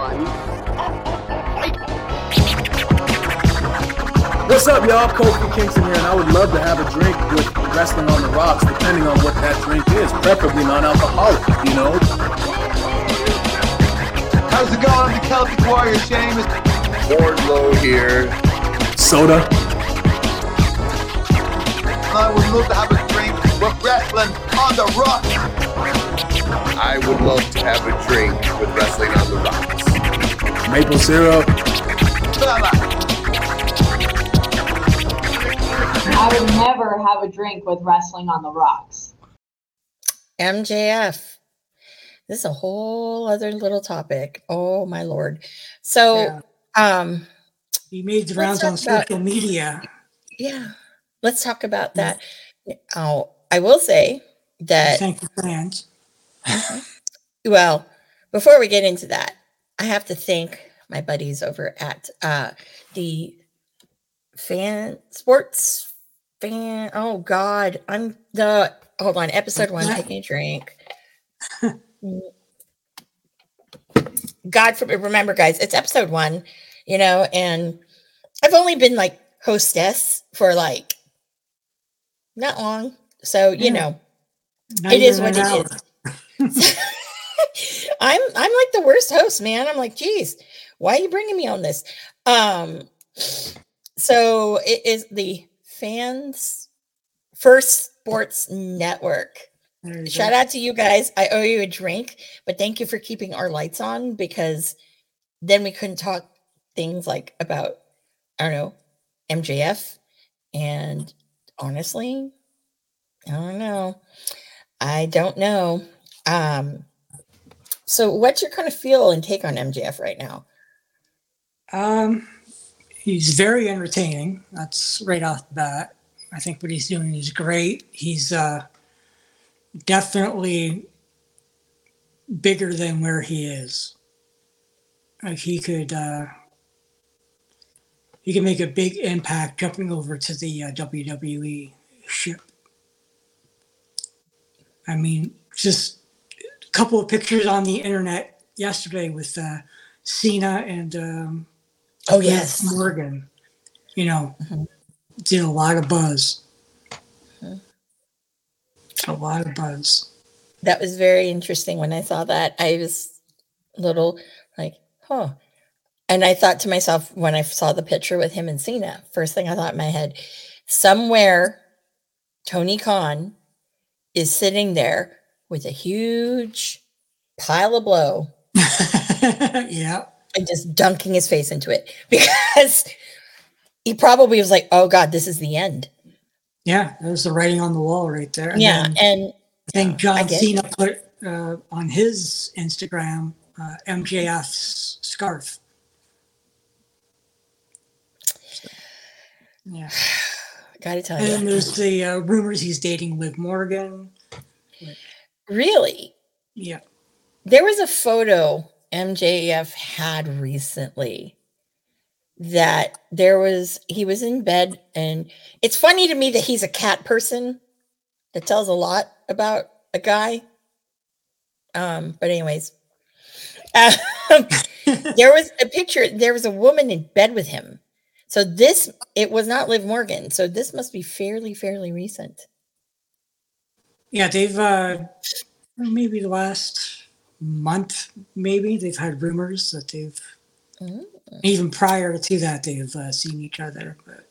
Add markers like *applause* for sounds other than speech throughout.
one. What's up, y'all? Kofi Kingston here, and I would love to have a drink with Wrestling on the Rocks, depending on what that drink is, preferably non-alcoholic, you know? How's it going? I'm the Celtic Warrior, Sheamus. Wardlow here. Soda. I would love to have a drink with Wrestling on the Rocks. I would love to have a drink with Wrestling on the Rocks. Maple syrup. I would never have a drink with wrestling on the rocks. MJF. This is a whole other little topic. Oh my lord. So Yeah. um He made the Let's rounds on talk about- social media. yeah, let's talk about that. Oh, I will say that Thank you, fans. *laughs* well, before we get into that, I have to thank my buddies over at uh the fan sports fan oh god, I'm the hold on, episode one, take me a drink. *laughs* God forbid, remember, guys, it's episode one, you know, and I've only been like hostess for like not long. So, you Yeah. know, it is what it hour. is. *laughs* I'm I'm like the worst host, man. I'm like, geez, why are you bringing me on this? Um, so it is the fans first sports network. Go. Shout out to you guys. I owe you a drink, but thank you for keeping our lights on because then we couldn't talk things like about I don't know MJF and honestly, I don't know. I don't know. Um so what's your kind of feel and take on MJF right now? Um, he's very entertaining. That's right off the bat. I think what he's doing is great. He's uh, definitely bigger than where he is. Like he could, uh, he can make a big impact jumping over to the uh, WWE ship. I mean, just couple of pictures on the internet yesterday with uh, Cena and um, Oh yes. Morgan, you know, Mhm. did a lot of buzz. Mhm. A lot of buzz. That was very interesting when I saw that. I was a little like, huh. And I thought to myself when I saw the picture with him and Cena, first thing I thought in my head, somewhere Tony Khan is sitting there with a huge pile of blow *laughs* yeah. and just dunking his face into it *laughs* because he probably was like, oh God, this is the end. Yeah. There's the writing on the wall right there. And yeah. then And I think John Cena put uh, on his Instagram uh, MJF's scarf. Yeah. *sighs* gotta tell you. And then there's the uh, rumors he's dating Liv Morgan. Really, Yeah. There was a photo MJF had recently that there was he was in bed and it's funny to me that he's a cat person that tells a lot about a guy. Um but anyways um, *laughs* there was a picture there was a woman in bed with him. So this it was not liv morgan. So this must be fairly fairly recent Yeah, they've uh maybe the last month, maybe they've had rumors that they've Mm. even prior to that they've uh, seen each other. But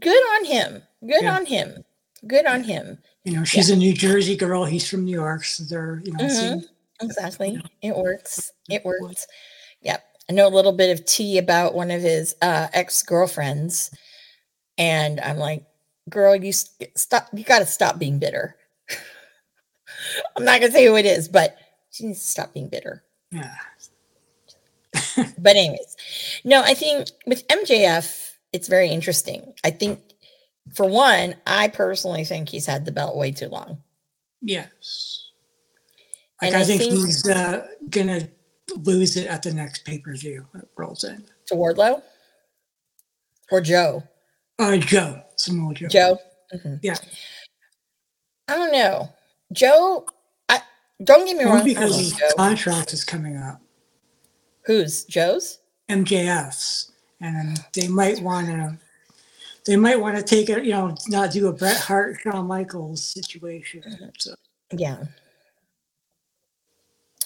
good on him good Yeah. on him good on him you know, she's a New Jersey girl. He's from New York, so they're you know. Mhm. seeing- Exactly. It works. It works. Yep. I know a little bit of tea about one of his uh, ex girlfriends, and I'm like, girl, you s- stop. You got to stop being bitter. I'm not gonna say who it is, but she needs to stop being bitter. Yeah, *laughs* But anyways, no, I think with MJF, it's very interesting. I think, for one, I personally think he's had the belt way too long. yes. Like And I, I think, think- he's uh, gonna lose it at the next pay per view that rolls in. To Wardlow or Joe. Uh, Joe, Samoa Joe. Joe. Mhm. Yeah. I don't know. Joe, I don't get me wrong. Because his Joe. contract is coming up. Who's Joe's? MJF's, and they might want to. They might want to take it, you know, not do a Bret Hart, Shawn Michaels situation. So, Yeah.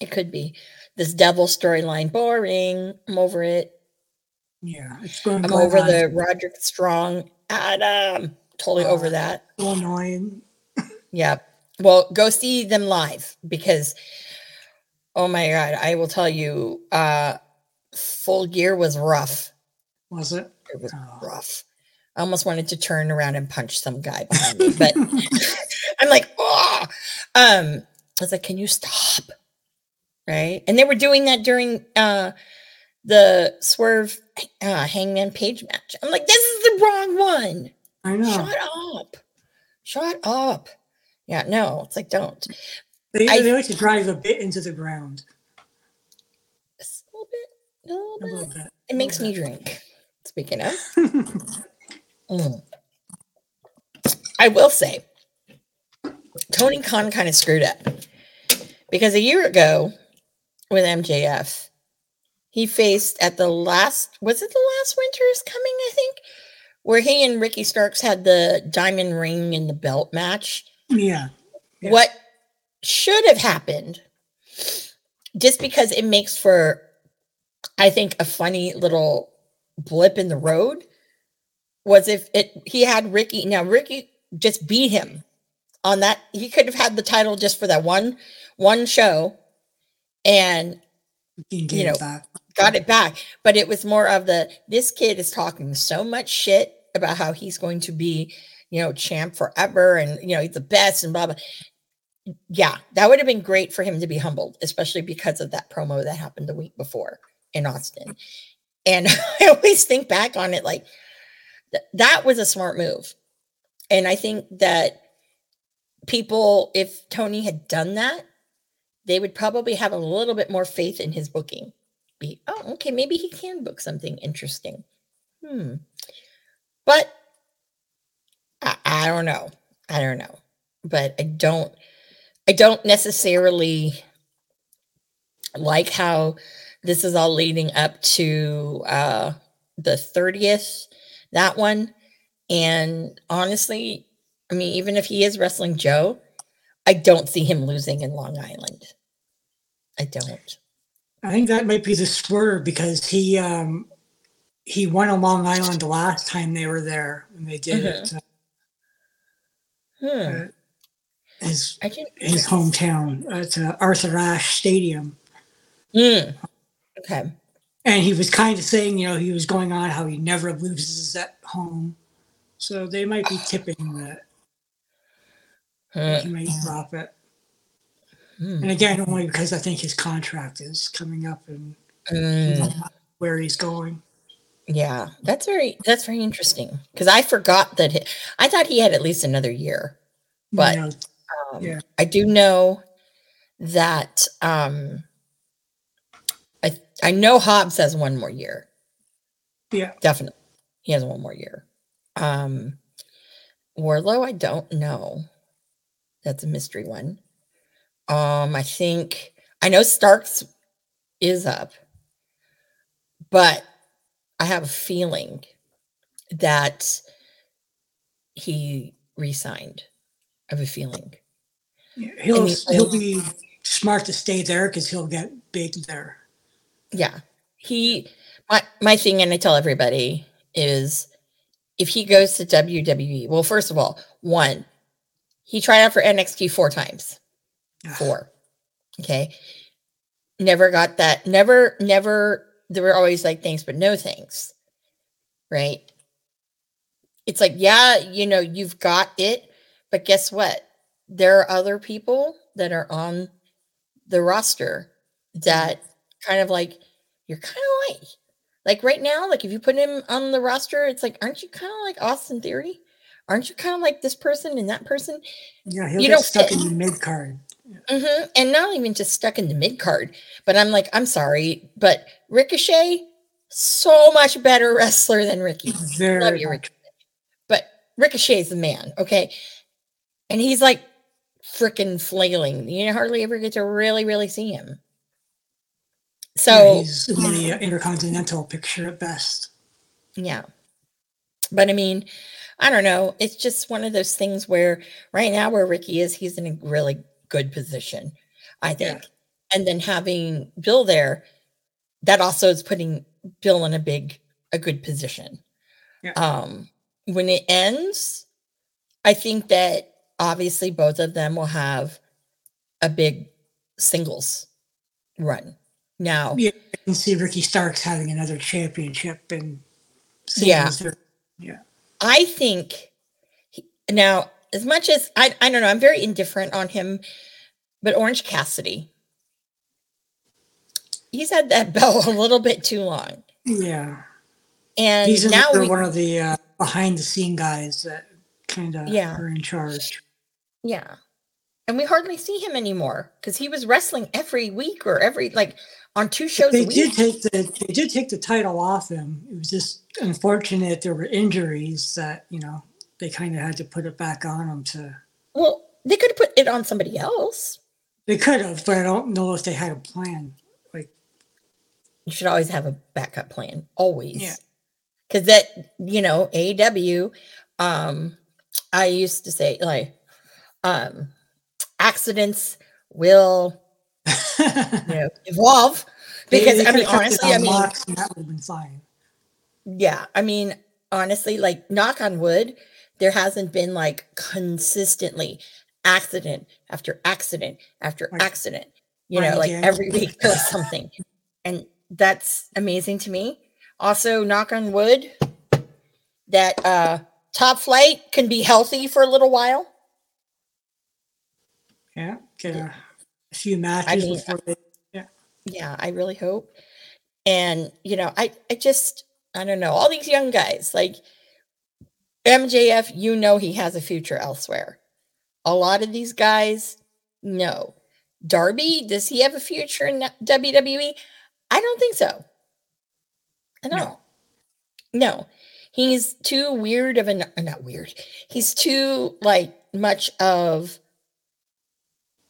It could be this devil storyline boring. I'm over it. yeah, it's going I'm over on. the Roderick Strong Adam. Totally over Uh, that. So annoying. *laughs* Yeah. Well, go see them live because oh my god, I will tell you, uh full gear was rough. Was it? It was Oh. rough. I almost wanted to turn around and punch some guy behind me, but *laughs* I'm like, oh um, I was like, can you stop? Right. And they were doing that during uh the swerve uh hangman page match. I'm like, this is the wrong one. I know. Shut up. Shut up. Yeah, no, it's like don't. They, I- they like to drive a bit into the ground. A little bit, a little A bit. little bit. It makes me drink. Speaking of, *laughs* Mm. I will say, Tony Khan kind of screwed up because a year ago with MJF, he faced at the last, was it the last winter is coming, I think, where he and Ricky Starks had the diamond ring in the belt match. Yeah. Yeah. What should have happened, just because it makes for, I think, a funny little blip in the road, was if it he had Ricky. Now Ricky just beat him on that. He could have had the title just for that one one show, and You, know, that. got it back. But it was more of the this kid is talking so much shit about how he's going to be, you know, champ forever and you know he's the best and blah blah. Yeah, that would have been great for him to be humbled, especially because of that promo that happened the week before in Austin. And *laughs* I always think back on it like th- that was a smart move. And I think that people, if Tony had done that, they would probably have a little bit more faith in his booking be, oh, okay, maybe he can book something interesting. Hmm. But I, I don't know. I don't know. But I don't I don't necessarily like how this is all leading up to uh the 30th, that one. And honestly, I mean, even if he is wrestling Joe, I don't see him losing in Long Island. I don't. I think that might be the swerve because he um he won on Long Island the last time they were there when they did it. Hmm. Uh, his his hometown at uh, Arthur Ashe Stadium, Hmm. Okay. and he was kind of saying, you know, he was going on how he never loses at home, so they might be tipping that Hmm. he might drop it. Hmm. And again, only because I think his contract is coming up and Mm. where he's going. Yeah, that's very that's very interesting because I forgot that he, I thought he had at least another year. But- know, Um, Yeah. I do know that um, I I know Hobbs has one more year. yeah, Definitely, he has one more year. Um, Wardlow, I don't know. That's a mystery one. Um, I think I know Starks is up, but I have a feeling that he resigned. I have a feeling. yeah. he'll he- he'll be smart to stay there because he'll get big there. Yeah. He my my thing and I tell everybody is if he goes to WWE, well, first of all, one, he tried out for NXT four times. Four. Okay. Never got that. Never, never, they were always like thanks, but no thanks. Right. It's like, yeah, you know, you've got it, but guess what? There are other people that are on the roster that mm-hmm. kind of like you're kind of like like right now like if you put him on the roster it's like aren't you kind of like austin theory aren't you kind of like this person and that person Yeah, he'll You get don't stuck fit. in the mid card. Hmm and not even just stuck in the mid card but i'm like i'm sorry but ricochet so much better *laughs* wrestler than ricky Very love you ricochet but ricochet's the man okay and he's like freaking flailing you hardly ever get to really really see him So he's in the intercontinental picture at best. Yeah. But I mean, I don't know. It's just one of those things where right now where Ricky is, he's in a really good position, I think. And then having Bill there, that also is putting Bill in a big, a good position. Yeah. Um, when it ends, I think that obviously both of them will have a big singles run. Now, Yeah, I can see Ricky Starks having another championship and Yeah. or- yeah. I think now, as much as I, I don't know, I'm very indifferent on him, but Orange Cassidy, he's had that *laughs* belt a little bit too long. Yeah. And He's now we, one of the uh, behind the scene guys that kind of Yeah. are in charge. yeah. And we hardly see him anymore because he was wrestling every week or every, like on two shows They a did take the they did take the title off him. It was just unfortunate there were injuries that you know they kind of had to put it back on them to. well, they could have put it on somebody else. They could have, but I don't know if they had a plan. Like You should always have a backup plan, always. Yeah. Because that, you know, AEW, um, I used to say like, um, accidents will, you know, *laughs* evolve. Because I mean, honestly, I mean, that would have been fine. yeah, I mean, honestly, like, knock on wood, there hasn't been like consistently accident after accident after Like, accident. You right know, like every week *laughs* there's something, and that's amazing to me. Also, knock on wood, that uh top flight can be healthy for a little while. Yeah, get a, few matches mean, before they. yeah. yeah i really hope and you know i i just i don't know all these young guys like mjf you know he has a future elsewhere. A lot of these guys no. Darby does he have a future in wwe i don't think so. I No. don't. No. He's too weird of a not weird. He's too like much of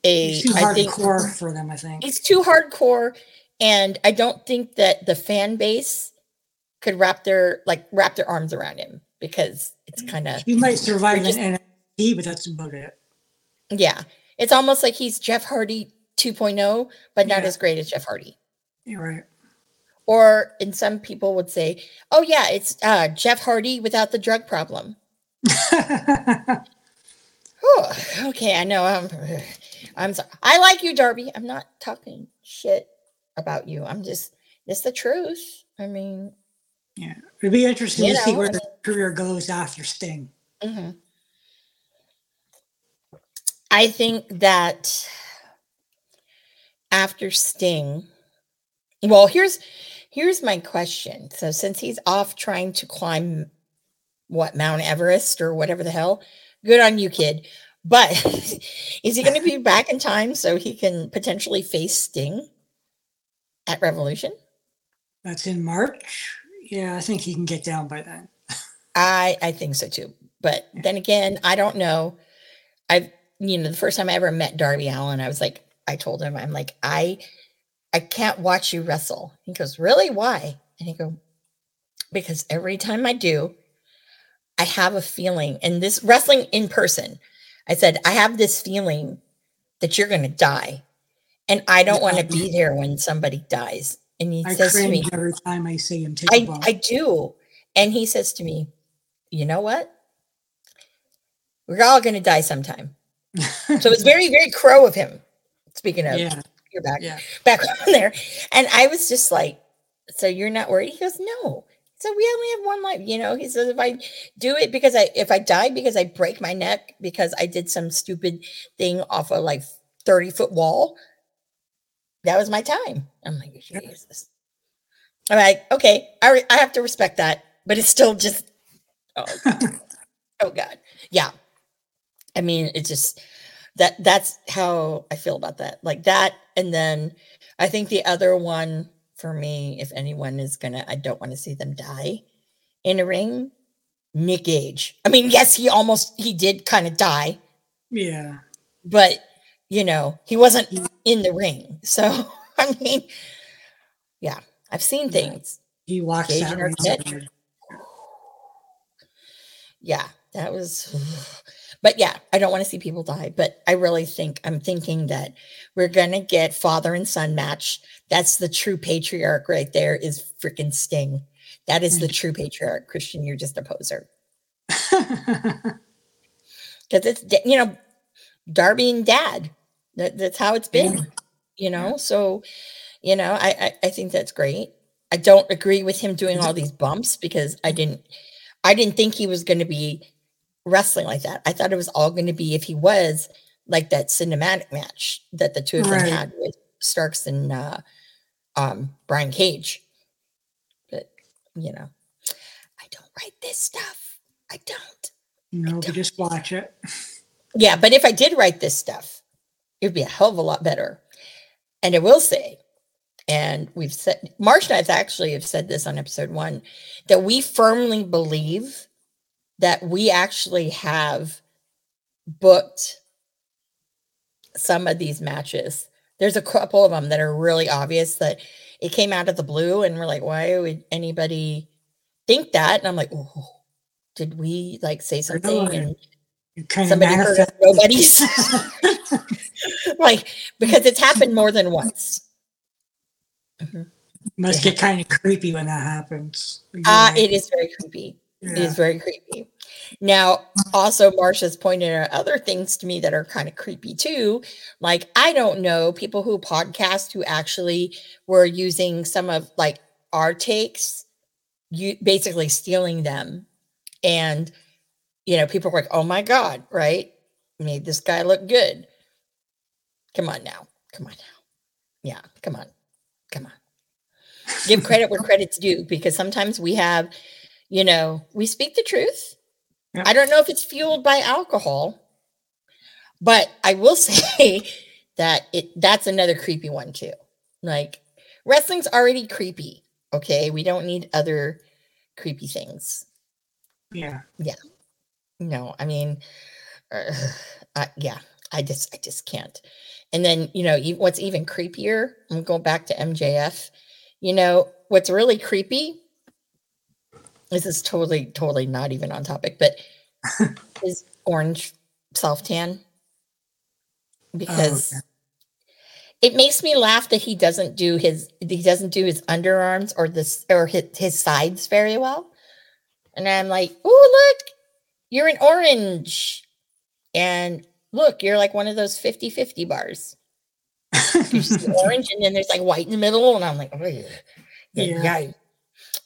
a He's too I think hardcore for them, I think. it's too hardcore and i don't think that the fan base could wrap their like wrap their arms around him because it's kind of He might survive just- an NXT, but that's about it. yeah it's almost like he's jeff hardy 2.0 but not Yeah. as great as jeff hardy You're right. or and some people would say oh yeah it's uh jeff hardy without the drug problem *laughs* oh, okay i know i'm i'm sorry i like you darby i'm not talking shit about you i'm just it's the truth i mean yeah, it'd be interesting You to see know, where I the career goes after Sting. Mhm. I think that after Sting, well, here's here's my question. So since he's off trying to climb what Mount Everest or whatever the hell, good on you, kid. But *laughs* is he going to be back in time so he can potentially face Sting at Revolution? That's in March. Yeah, I think he can get down by then. I I think so too. But then again, I don't know. I've you know the first time I ever met Darby Allin, I was like, I told him, I'm like, I I can't watch you wrestle. He goes, Really? Why? And he go, Because every time I do, I have a feeling, and this wrestling in person, I said, I have this feeling that you're gonna die. And I don't want to be there when somebody dies. And he I says to me, every time I see him take I. I do. And he says to me, You know what? We're all going to die sometime. So it's very, very *laughs* crow of him. Speaking of, yeah, you're back, yeah. back *laughs* on there. And I was just like, So you're not worried? He goes, No. So we only have one life, you know. He says, if I do it because I, if I die because I break my neck because I did some stupid thing off a like 30 foot wall, that was my time. I'm like, Jesus. I'm like, okay, I, re- I have to respect that, but it's still just, oh, *laughs* oh God. Yeah. I mean, it's just that that's how I feel about that. Like that. And then I think the other one for me, if anyone is gonna, I don't want to see them die in a ring. Nick Gage. I mean, yes, he almost he did kind of die, yeah. but you know, he wasn't in the ring. So *laughs* I mean, Yeah, I've seen things. He walks Cage out. Yeah, that was. *sighs* But yeah, I don't want to see people die. But I really think I'm thinking that we're gonna get father and son match. That's the true patriarch right there. Is freaking Sting. That is the mm. true patriarch. Christian, you're just a poser. *laughs* because it's you know darby and dad that, that's how it's been you know? So you know I, I i think that's great. I don't agree with him doing all these bumps because i didn't i didn't think he was going to be wrestling like that. I thought it was all going to be if he was like that cinematic match that the two of them had with starks and uh um brian cage. But you know i don't write this stuff. I don't. No, we just watch it. yeah, but if I did write this stuff, it would be a hell of a lot better. And I will say, and we've said, Marsh and I actually have said this on episode one, that we firmly believe that we actually have booked some of these matches. There's a couple of them that are really obvious that it came out of the blue, and we're like, why would anybody think that? And I'm like, oh, did we like say something? And You kind of somebody heard of nobody's *laughs* *laughs* *laughs* like because it's happened more than once. Must get kind of creepy when that happens. You're uh it is very creepy. It Yeah. is very creepy. Now also marsha's pointed out other things to me that are kind of creepy too. Like i don't know people who podcast who actually were using some of like our takes you basically stealing them. And you know people were like oh my god right? Made this guy look good come on now. Come on now. Yeah come on. Come on. Give credit where credit's due because sometimes we have you know we speak the truth. Yeah. i don't know if it's fueled by alcohol but i will *laughs* say that it that's another creepy one too. Like wrestling's already creepy okay? We don't need other creepy things. Yeah. yeah. no i mean uh, *sighs* uh, yeah i just i just can't. And then you know what's even creepier i'm going back to mjf you know what's really creepy this is totally totally not even on topic but *laughs* is orange self tan oh, because okay. it makes me laugh that he doesn't do his he doesn't do his underarms or this or his, his sides very well. And i'm like oh look you're an orange. And look you're like one of those 50 50 bars see *laughs* orange and then there's like white in the middle and i'm like oh yeah Yeah. yeah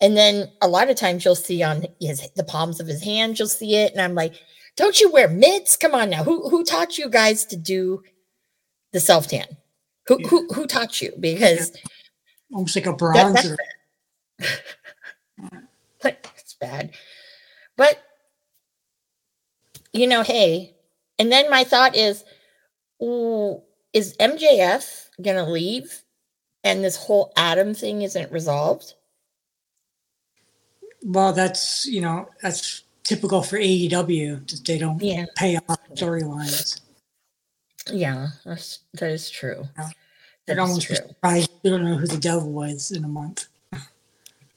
and then a lot of times you'll see on his the palms of his hands you'll see it and i'm like don't you wear mitts come on now who who taught you guys to do the self tan who Yeah. who who taught you because Almost like a that- that's bronzer. *laughs* but it's bad. But you know, hey, and then my thought is, ooh, is MJF gonna leave and this whole Adam thing isn't resolved? Well, that's you know that's typical for AEW that they don't Yeah. pay off storylines. Yeah, that's that is true. Yeah. That I'd almost true. surprised we don't know who the devil was in a month.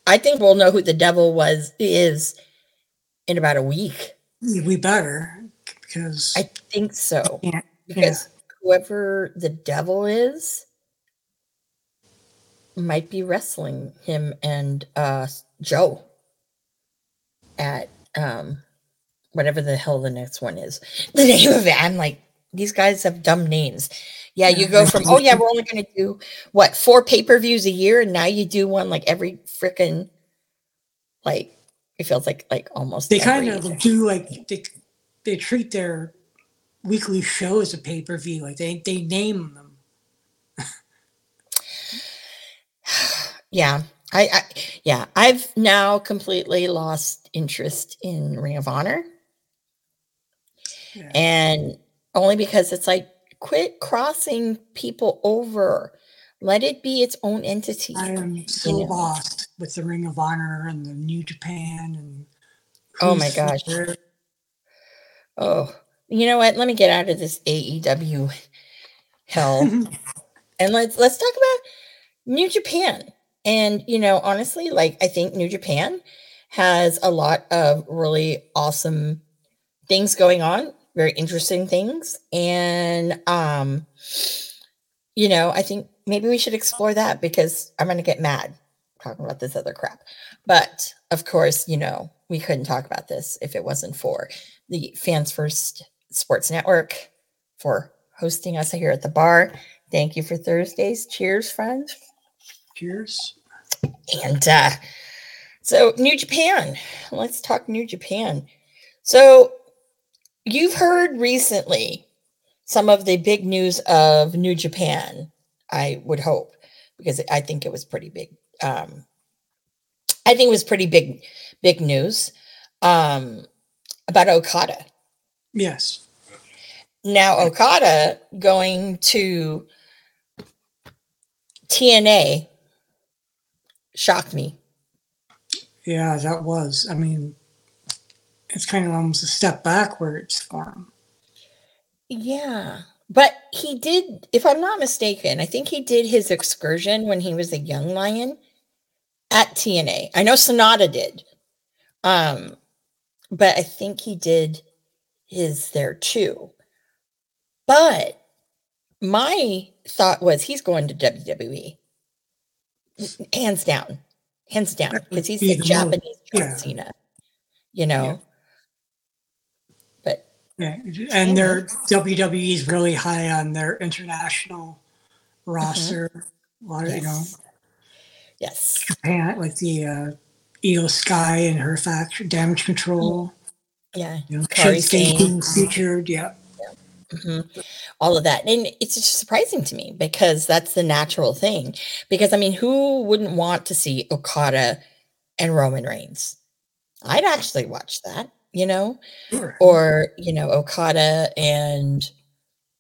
I think we'll know who the devil was is in about a week. We better because I think so. can't. because whoever the devil is might be wrestling him and uh Joe at um whatever the hell the next one is. *laughs* The name of it. I'm like, these guys have dumb names. Yeah, you go from oh yeah, we're only gonna do what four pay-per-views a year, and now you do one like every freaking like it feels like like almost They kind of do like they they treat their weekly show as a pay per view. Like they they name them. *sighs* yeah I, I yeah i've now completely lost interest in ring of honor Yeah. and only because it's like quit crossing people over let it be its own entity I am so know. lost with the Ring of Honor and the New Japan and. Oh my gosh. there. Oh you know what let me get out of this aew hell *laughs* and let's let's talk about new japan And, you know, honestly, like I think New Japan has a lot of really awesome things going on, very interesting things. And, um, you know, I think maybe we should explore that because I'm going to get mad talking about this other crap. But of course, you know, we couldn't talk about this if it wasn't for the Fans First Sports Network for hosting us here at the bar. Thank you for Thursdays. Cheers, friends. Cheers. And uh, so, New Japan. Let's talk New Japan. So, you've heard recently some of the big news of New Japan, I would hope, because I think it was pretty big. Um, I think it was pretty big, big news um, about Okada. Yes. Now, Okada going to TNA shocked me. Yeah, that was. I mean, it's kind of almost a step backwards for him. Yeah. But he did, if I'm not mistaken, I think he did his excursion when he was a young lion at TNA. I know Sanada did. Um, but I think he did his there too. But my thought was he's going to WWE. Hands down. Hands down. Because he's the Japanese John yeah. Cena. You know? But Yeah, and their WWE is really high on their international roster. A lot of you know yes. Yes. Japan, like the uh, Io Sky and her faction, Damage Control. Yeah. You know, Kairi Shinsuke Sane. being featured. Yeah, Mhm. all of that and it's just surprising to me because that's the natural thing because i mean who wouldn't want to see okada and roman reigns i'd actually watch that you know sure. or you know okada and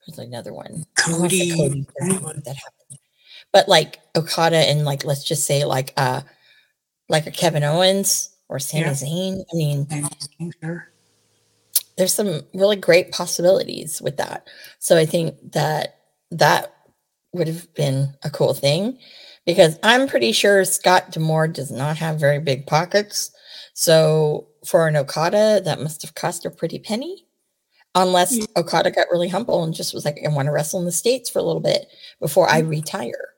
there's another one Cody, but I don't anyone. think that happened. but like okada and like let's just say like uh like a kevin owens or Sami Yeah. Zayn. i mean sure. there's some really great possibilities with that. So I think that that would have been a cool thing because I'm pretty sure Scott D'Amore does not have very big pockets. So for an Okada, that must have cost a pretty penny. Unless Yeah. Okada got really humble and just was like, I want to wrestle in the States for a little bit before I retire.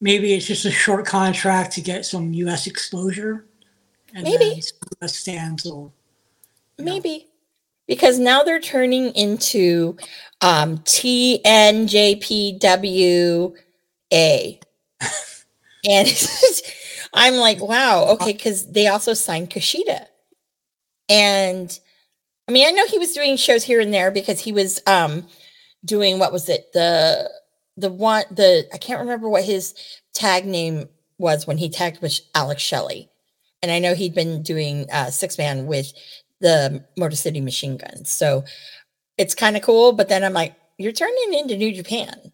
Maybe it's just a short contract to get some U.S. exposure. And Maybe. then U.S. stands will. you know, Maybe. Because now they're turning into um, TNJPWA. *laughs* and *laughs* I'm like, wow, okay, because they also signed Kushida. And I mean, I know he was doing shows here and there because he was um doing what was it? The the one the I can't remember what his tag name was when he tagged with Alex Shelley. And I know he'd been doing uh six man with the Motor City Machine Guns. So it's kind of cool, but then I'm like, you're turning into New Japan,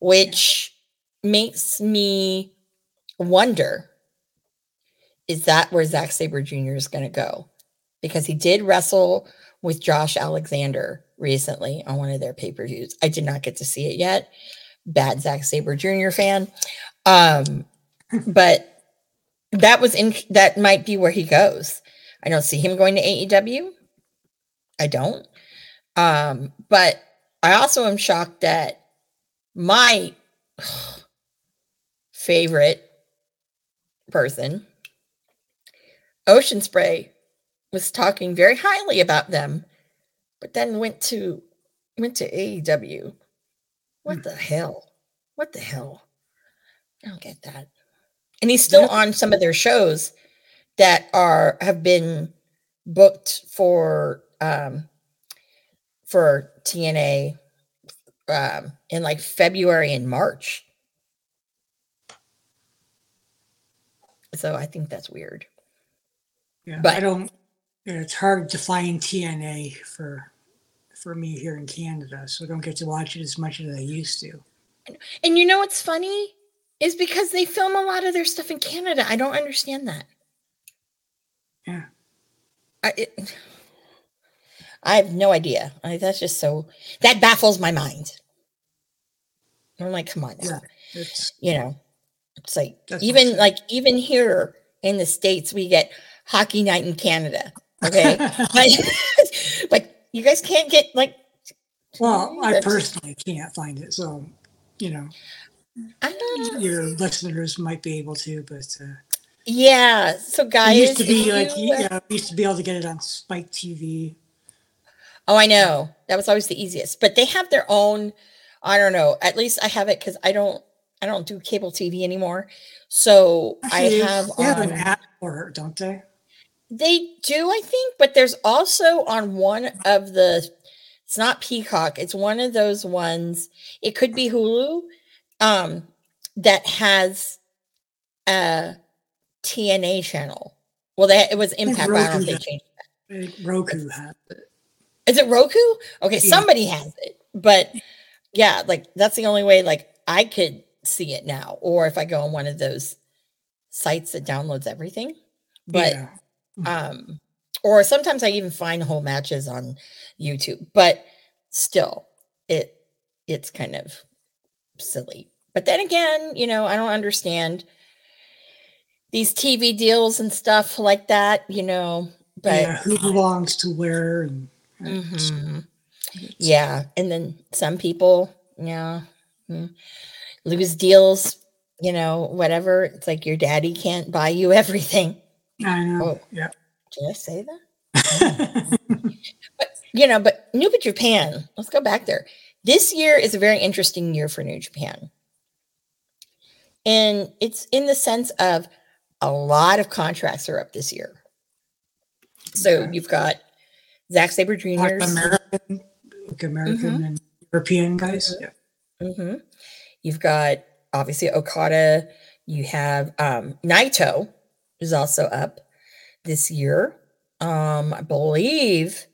which makes me wonder is that where Zack Sabre Jr. is going to go? Because he did wrestle with Josh Alexander recently on one of their pay per views. I did not get to see it yet. Bad Zack Sabre Jr. fan. Um, but that was in that might be where he goes. I don't see him going to AEW. I don't. Um, but I also am shocked that my *sighs* favorite person, Ocean Spray, was talking very highly about them, but then went to went to AEW. What the hell? What the hell? I don't get that. And he's still on some of their shows that are have been booked for um for TNA um in like February and March. So I think that's weird. Yeah, But- I don't. yeah, It's hard to find TNA for for me here in Canada, so I don't get to watch it as much as I used to. And you know what's funny is because they film a lot of their stuff in Canada. I don't understand that. Yeah. I it, I have no idea. I, that's just so that baffles my mind. I'm like, come on, now. Yeah. You know. It's like even awesome. like even here in the states, we get hockey night in Canada. Okay, *laughs* you guys can't get like well, I personally can't find it, so you know know. your listeners might be able to, but uh, yeah. So guys, it used to be like you, yeah, we used to be able to get it on Spike TV. Oh, I know. That was always the easiest. But they have their own, I don't know. At least I have it because I don't I don't do cable TV anymore. So Actually, I have they have an app for it, don't they? They do, I think, but there's also on one of the it's not Peacock, it's one of those ones, it could be Hulu, um, that has a TNA channel. Well, that it was Impact, I don't know if they changed. Uh, Roku has it. Is it Roku? Okay, Yeah. somebody has it, but yeah, like that's the only way like I could see it now, or if I go on one of those sites that downloads everything. But yeah. Um, or sometimes I even find whole matches on YouTube, but still, it it's kind of silly. But then again, you know, I don't understand these TV deals and stuff like that, you know. But yeah, who belongs to where and Mhm. Yeah, and then some people, yeah, mm, lose deals, you know, whatever. It's like your daddy can't buy you *laughs* everything. I know. Oh. Yeah. Did I say that? *laughs* But you know, but New Japan, let's go back there. This year is a very interesting year for New Japan. And it's in the sense of a lot of contracts are up this year. So Okay. you've got Zack Sabre Like Jr.'s. American, like American Mm-hmm. and European guys. Yeah. hmm You've got obviously Okada. You have um, Naito is also up this year. Um, I believe,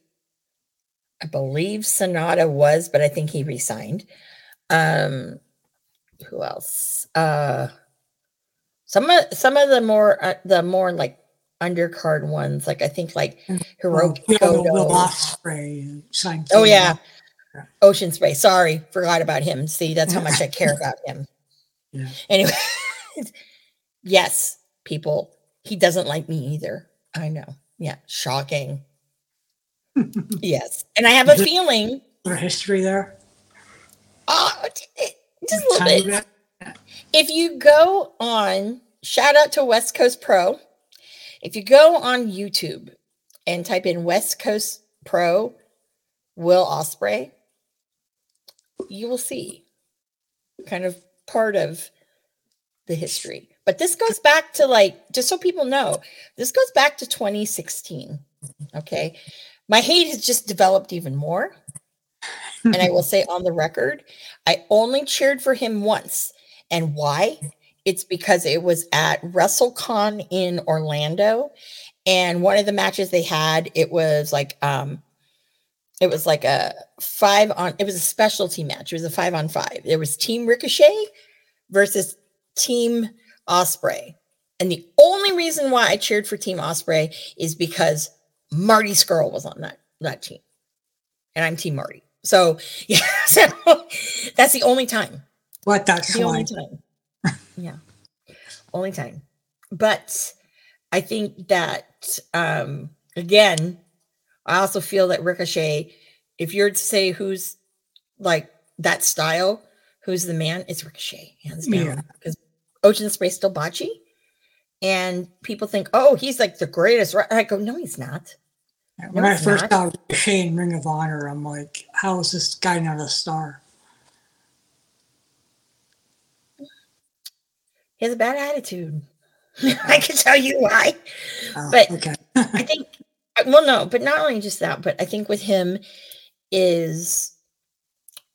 I believe Sanada was, but I think he resigned. Um, who else? Uh, some of some of the more uh, the more like undercard ones, like I think like Well, Hiroki yeah, Will Goto. Ospreay and signed Oh yeah. Yeah. Ocean Spray. Sorry, forgot about him. See, that's how much I care *laughs* about him. Yeah. Anyway, *laughs* yes, people, he doesn't like me either. I know. Yeah, shocking. *laughs* yes. And I have a feeling, Or history there. oh, just a little bit. bit. If you go on, shout out to West Coast Pro. If you go on YouTube and type in West Coast Pro Will Ospreay, you will see kind of part of the history. But this goes back to like, just so people know, this goes back to 2016. Okay. My hate has just developed even more. *laughs* and I will say on the record, I only cheered for him once. And why? It's because it was at WrestleCon in Orlando. And one of the matches they had, it was like um it was like a five on it was a specialty match. It was a five on five. There was Team Ricochet versus Team Ospreay. And the only reason why I cheered for Team Ospreay is because Marty Scurll was on that that team. And I'm Team Marty. So *laughs* yeah, so that's the only time. What that's The only time. yeah. Only time. But I think that um again, I also feel that Ricochet, if you're to say who's like that style, who's the man, it's Ricochet, hands down. Yeah. Ocean Spray still botchy. And people think, oh, he's like the greatest. right? I go, no, he's not. When No, I first not. saw in Ring of Honor, I'm like, how is this guy not a star? He has a bad attitude. *laughs* I can tell you why. Oh, But- okay. I *laughs* think uh, well no, but not only just that, but I think with him is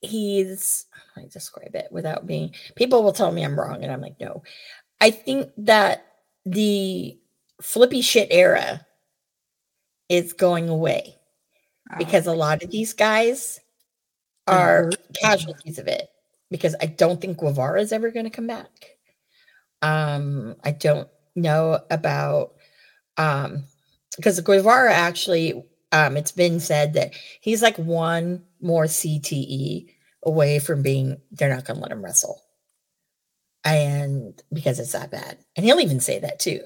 he's I describe it without being people will tell me I'm wrong and I'm like no. I think that the flippy shit era is going away Uh, because a lot of these guys are hurt. casualties of it because I don't think Guevara is ever going to come back. Um, I don't know about um because Guevara actually um it's been said that he's like one more CTE away from being they're not going to let him wrestle. and because it's that bad. And he'll even say that too.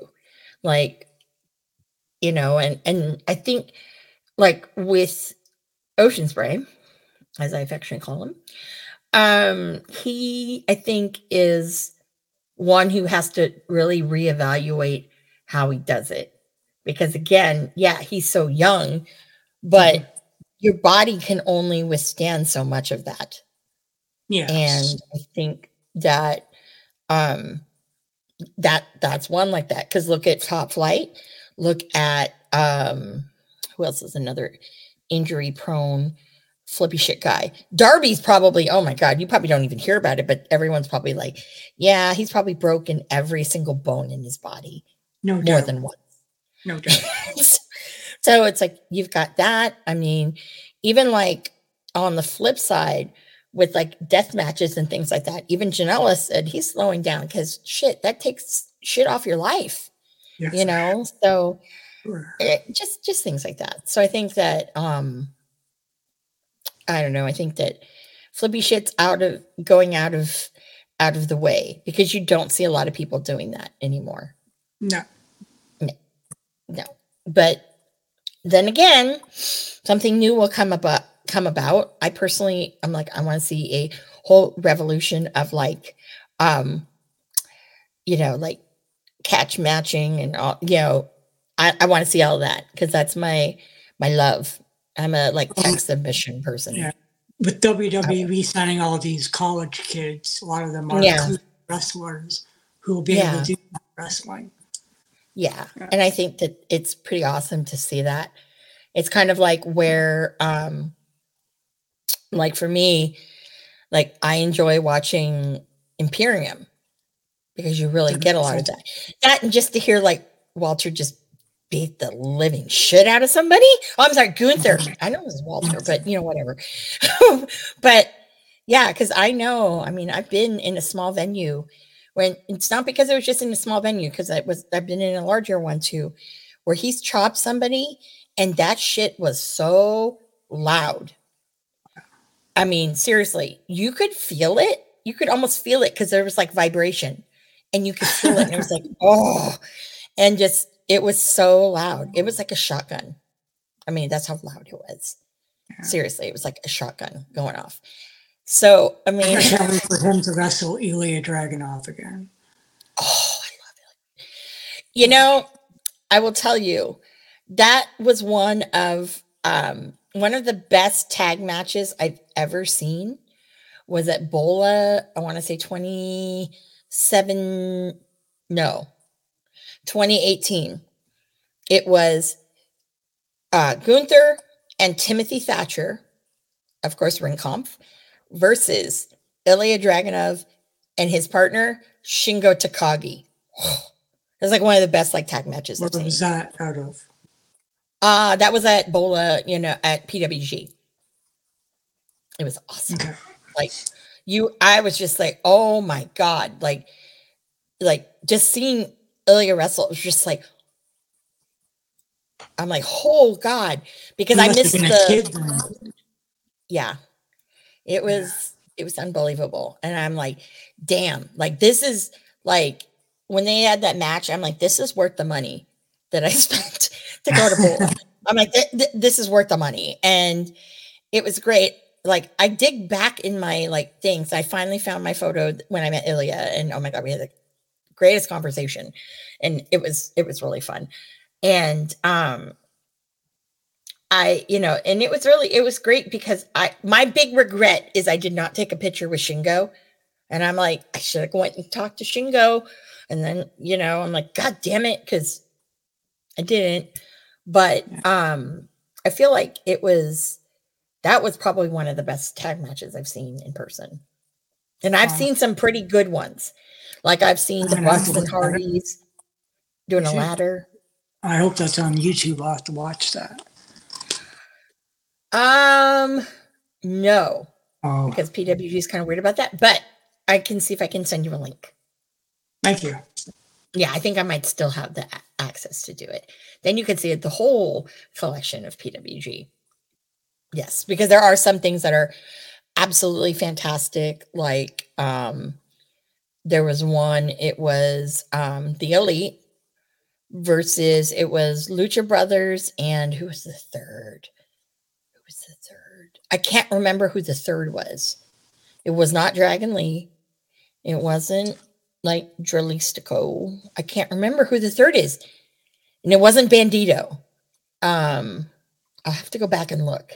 Like, you know, and and I think like with Ocean Spray, as I affectionately call him, um, he I think is one who has to really reevaluate how he does it. Because again, yeah, he's so young, but Mhm. your body can only withstand so much of that Yeah. and i think that um that that's one like that because look at top flight look at um who else is another injury prone flippy shit guy darby's probably oh my god you probably don't even hear about it but everyone's probably like yeah he's probably broken every single bone in his body no more doubt. than once no *laughs* doubt. so it's like you've got that. I mean, even like on the flip side, with like death matches and things like that, even Janela said he's slowing down because shit, that takes shit off your life, Yes. you know? So Sure. it, just just things like that. So I think that um I don't know, I think that flippy shit's out of going out of out of the way because you don't see a lot of people doing that anymore. No. no no. but then again something new will come about come about i personally i'm like i want to see a whole revolution of like um you know like catch matching and all you know i, I want to see all of that because that's my my love i'm a like Um, exhibition person yeah. With WWE signing all these college kids, a lot of them are Yeah. wrestlers who will be Yeah. able to do wrestling. Yeah. Yeah. And I think that it's pretty awesome to see that. It's kind of like where um like for me, like I enjoy watching Imperium because you really get a lot of that. That and just to hear like Walter just beat the living shit out of somebody. Oh, I'm sorry, Gunther. *laughs* I know it was Walter, but you know, whatever. *laughs* but yeah, because I know, I mean, I've been in a small venue when it's not because it was just in a small venue, because I was I've been in a larger one too, where he's chopped somebody and that shit was so loud. I mean, seriously, you could feel it. You could almost feel it because there was like vibration and you could feel it. And it was like, *laughs* oh, and just it was so loud. It was like a shotgun. I mean, that's how loud it was. Yeah. Seriously, it was like a shotgun going off. So, I mean, I for him to wrestle Ilya Dragunov again. Oh, I love it. You know, I will tell you that was one of um one of the best tag matches I've ever seen was at Bola, I want to say 27 no. 2018. It was uh Gunther and Timothy Thatcher, of course, Ringkampf, versus Ilya Dragunov and his partner Shingo Takagi. *sighs* It was like one of the best like tag matches What was that out of? Uh that was at Bola, you know, at PWG. It was awesome. Like you, I was just like, oh my god, like, like just seeing Ilya wrestle, it was just like, I'm like, oh god, because I missed the kid yeah. It was it was unbelievable. And i'm like damn. Like this is like when they had that match i'm like this is worth the money that i *laughs* spent to go to bowl *laughs* i'm like "Th- th- this is worth the money and it was great like i dig back in my like things i finally found my photo when i met ilya and oh my god we had the greatest conversation and it was it was really fun and um I, you know, and it was really, it was great because I, my big regret is I did not take a picture with Shingo. And I'm like, I should have went and talked to Shingo. And then, you know, I'm like, God damn it. Cause I didn't. But um, I feel like it was, that was probably one of the best tag matches I've seen in person. And I've Wow. seen some pretty good ones. Like I've seen the Bucks and. Hardys doing a ladder. I hope that's on YouTube. I'll have to watch that. Um, no. Oh, because PWG is kind of weird about that. But I can see if I can send you a link. thank you. Yeah, I think I might still have the a- access to do it. Then you can see the whole collection of PWG. Yes, because there are some things that are absolutely fantastic, like um, there was one, it was um, the Elite versus it was Lucha Brothers and who was the third? Who was the third? I can't remember who the third was. It was not Dragon Lee. It wasn't like Dralistico. I can't remember who the third is. And it wasn't Bandito. Um, I'll have to go back and look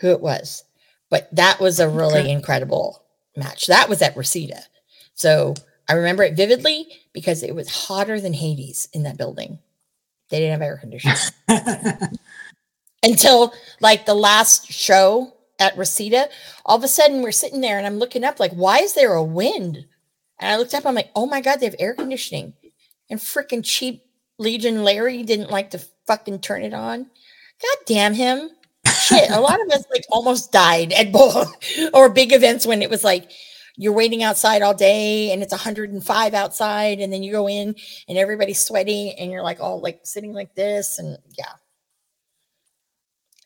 who it was. But that was a really Okay. incredible match. That was at Reseda. So I remember it vividly because it was hotter than Hades in that building. They didn't have air conditioning *laughs* until like the last show at Reseda. All of a sudden, we're sitting there and I'm looking up, like, why is there a wind? And I looked up, I'm like, oh my God, they have air conditioning. And freaking cheap Legion Larry didn't like to fucking turn it on. God damn him. Shit, a lot of us like almost died at both *laughs* or big events when it was like you're waiting outside all day and it's 105 outside, and then you go in and everybody's sweaty and you're like all like sitting like this. And yeah,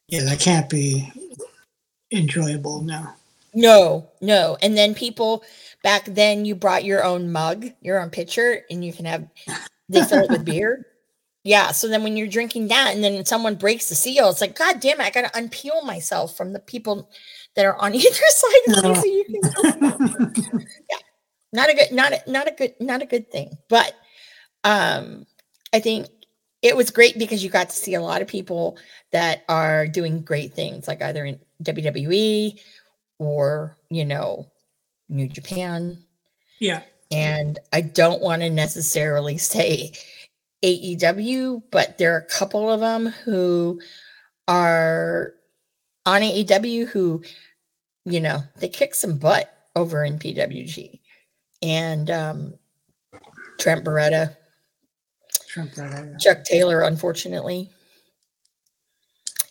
yeah, that can't be enjoyable. No. No, no. And then people back then you brought your own mug, your own pitcher, and you can have they fill it with *laughs* beer. Yeah. So then when you're drinking that and then someone breaks the seal, it's like, God damn it, I gotta unpeel myself from the people that are on *laughs* either side of me. No. So you can *laughs* yeah. Not a good, not a not a good, not a good thing. But um I think it was great because you got to see a lot of people that are doing great things, like either in WWE or you know new japan Yeah. and i don't want to necessarily *laughs* say aew but there are a couple of them who are on aew who you know they kick some butt over in pwg and um trent beretta Trump that out. Chuck Taylor, unfortunately.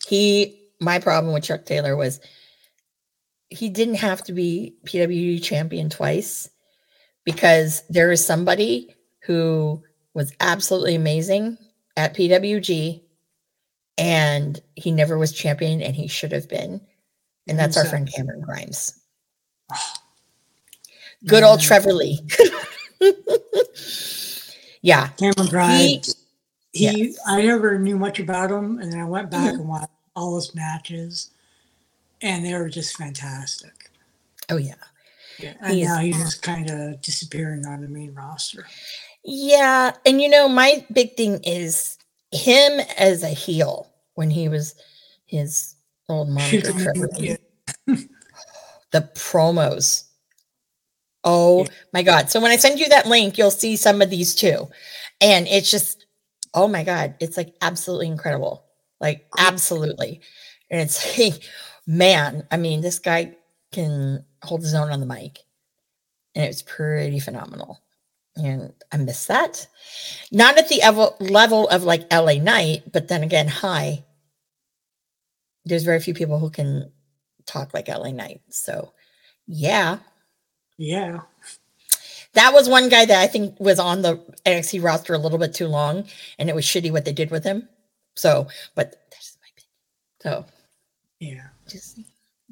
He, my problem with Chuck Taylor was he didn't have to be PWG champion twice because there is somebody who was absolutely amazing at PWG and he never was champion and he should have been. And that's our friend Cameron Grimes. *sighs* Good old Trevor Lee. *laughs* yeah. Cameron Grimes. He, Yes. I never knew much about him, and then I went back mm-hmm. and watched all his matches, and they were just fantastic. Oh, yeah. And He now he's just kind of disappearing on the main roster. Yeah, and you know, my big thing is him as a heel when he was his old *laughs* moniker. Trevor Yeah. The promos. Oh Yeah. my god. So when I send you that link, you'll see some of these too. And it's just oh my god, it's like absolutely incredible. Like absolutely. And it's *laughs* like, man, I mean, this guy can hold his own on the mic. And it was pretty phenomenal. And I miss that. Not at the evel- level of like LA Knight, but then again, hi. There's very few people who can talk like LA Knight. So, yeah. Yeah. That was one guy that I think was on the NXT roster a little bit too long, and it was shitty what they did with him. So, but that's my opinion. So, Yeah. Just,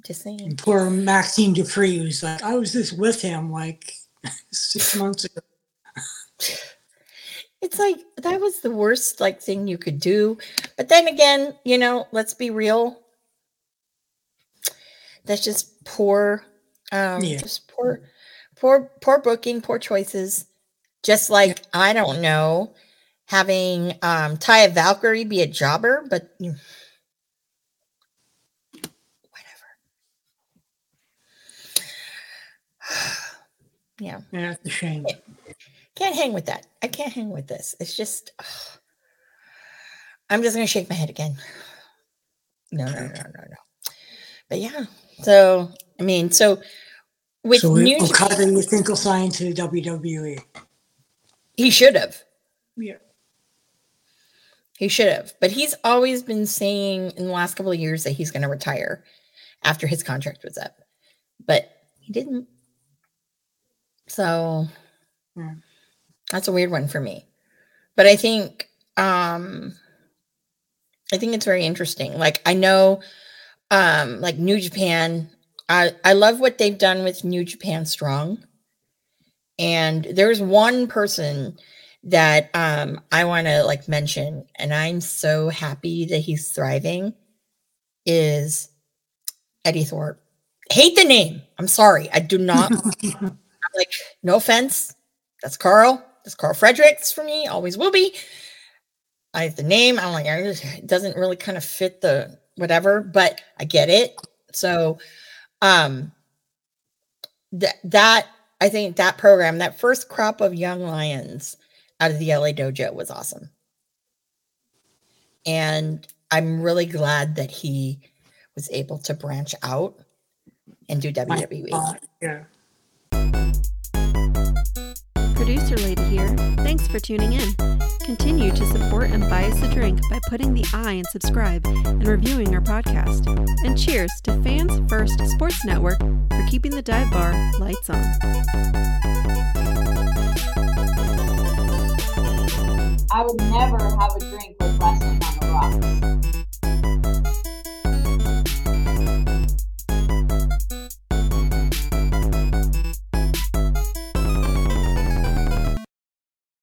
just saying. And poor Maxxine Dupri was like, I was just with him like six months ago. It's like that was the worst like thing you could do. But then again, you know, let's be real. That's just poor um Yeah. just poor poor poor booking, poor choices. Just like I don't know, having um Taya Valkyrie be a jobber, but you. Yeah. Yeah, it's a shame. Can't hang with that. I can't hang with this. It's just, ugh. I'm just gonna shake my head again. No, no, no, no, no. But yeah. So I mean, so with so New Okada, you think will sign to? WWE? he should have. Yeah. He should have. But he's always been saying in the last couple of years that he's gonna retire after his contract was up. But he didn't. So Yeah. that's a weird one for me. But I think um I think it's very interesting. Like I know um like New Japan I I love what they've done with New Japan Strong. And there's one person that um I want to like mention, and I'm so happy that he's thriving, is Eddy Thorpe. Hate the name. I'm sorry. I do not *laughs* like, no offense. That's Carl. That's Karl Fredericks for me. Always will be. I have the name. I'm like, it doesn't really kind of fit the whatever, but I get it. So, um, that that I think that program, that first crop of young lions out of the LA dojo was awesome. And I'm really glad that he was able to branch out and do WWE. Uh, yeah. Producer Lady here. Thanks for tuning in. Continue to support and buy us a drink by putting the I and subscribe and reviewing our podcast. And cheers to Fans First Sports Network for keeping the dive bar lights on. I would never have a drink with wrestling on the rocks.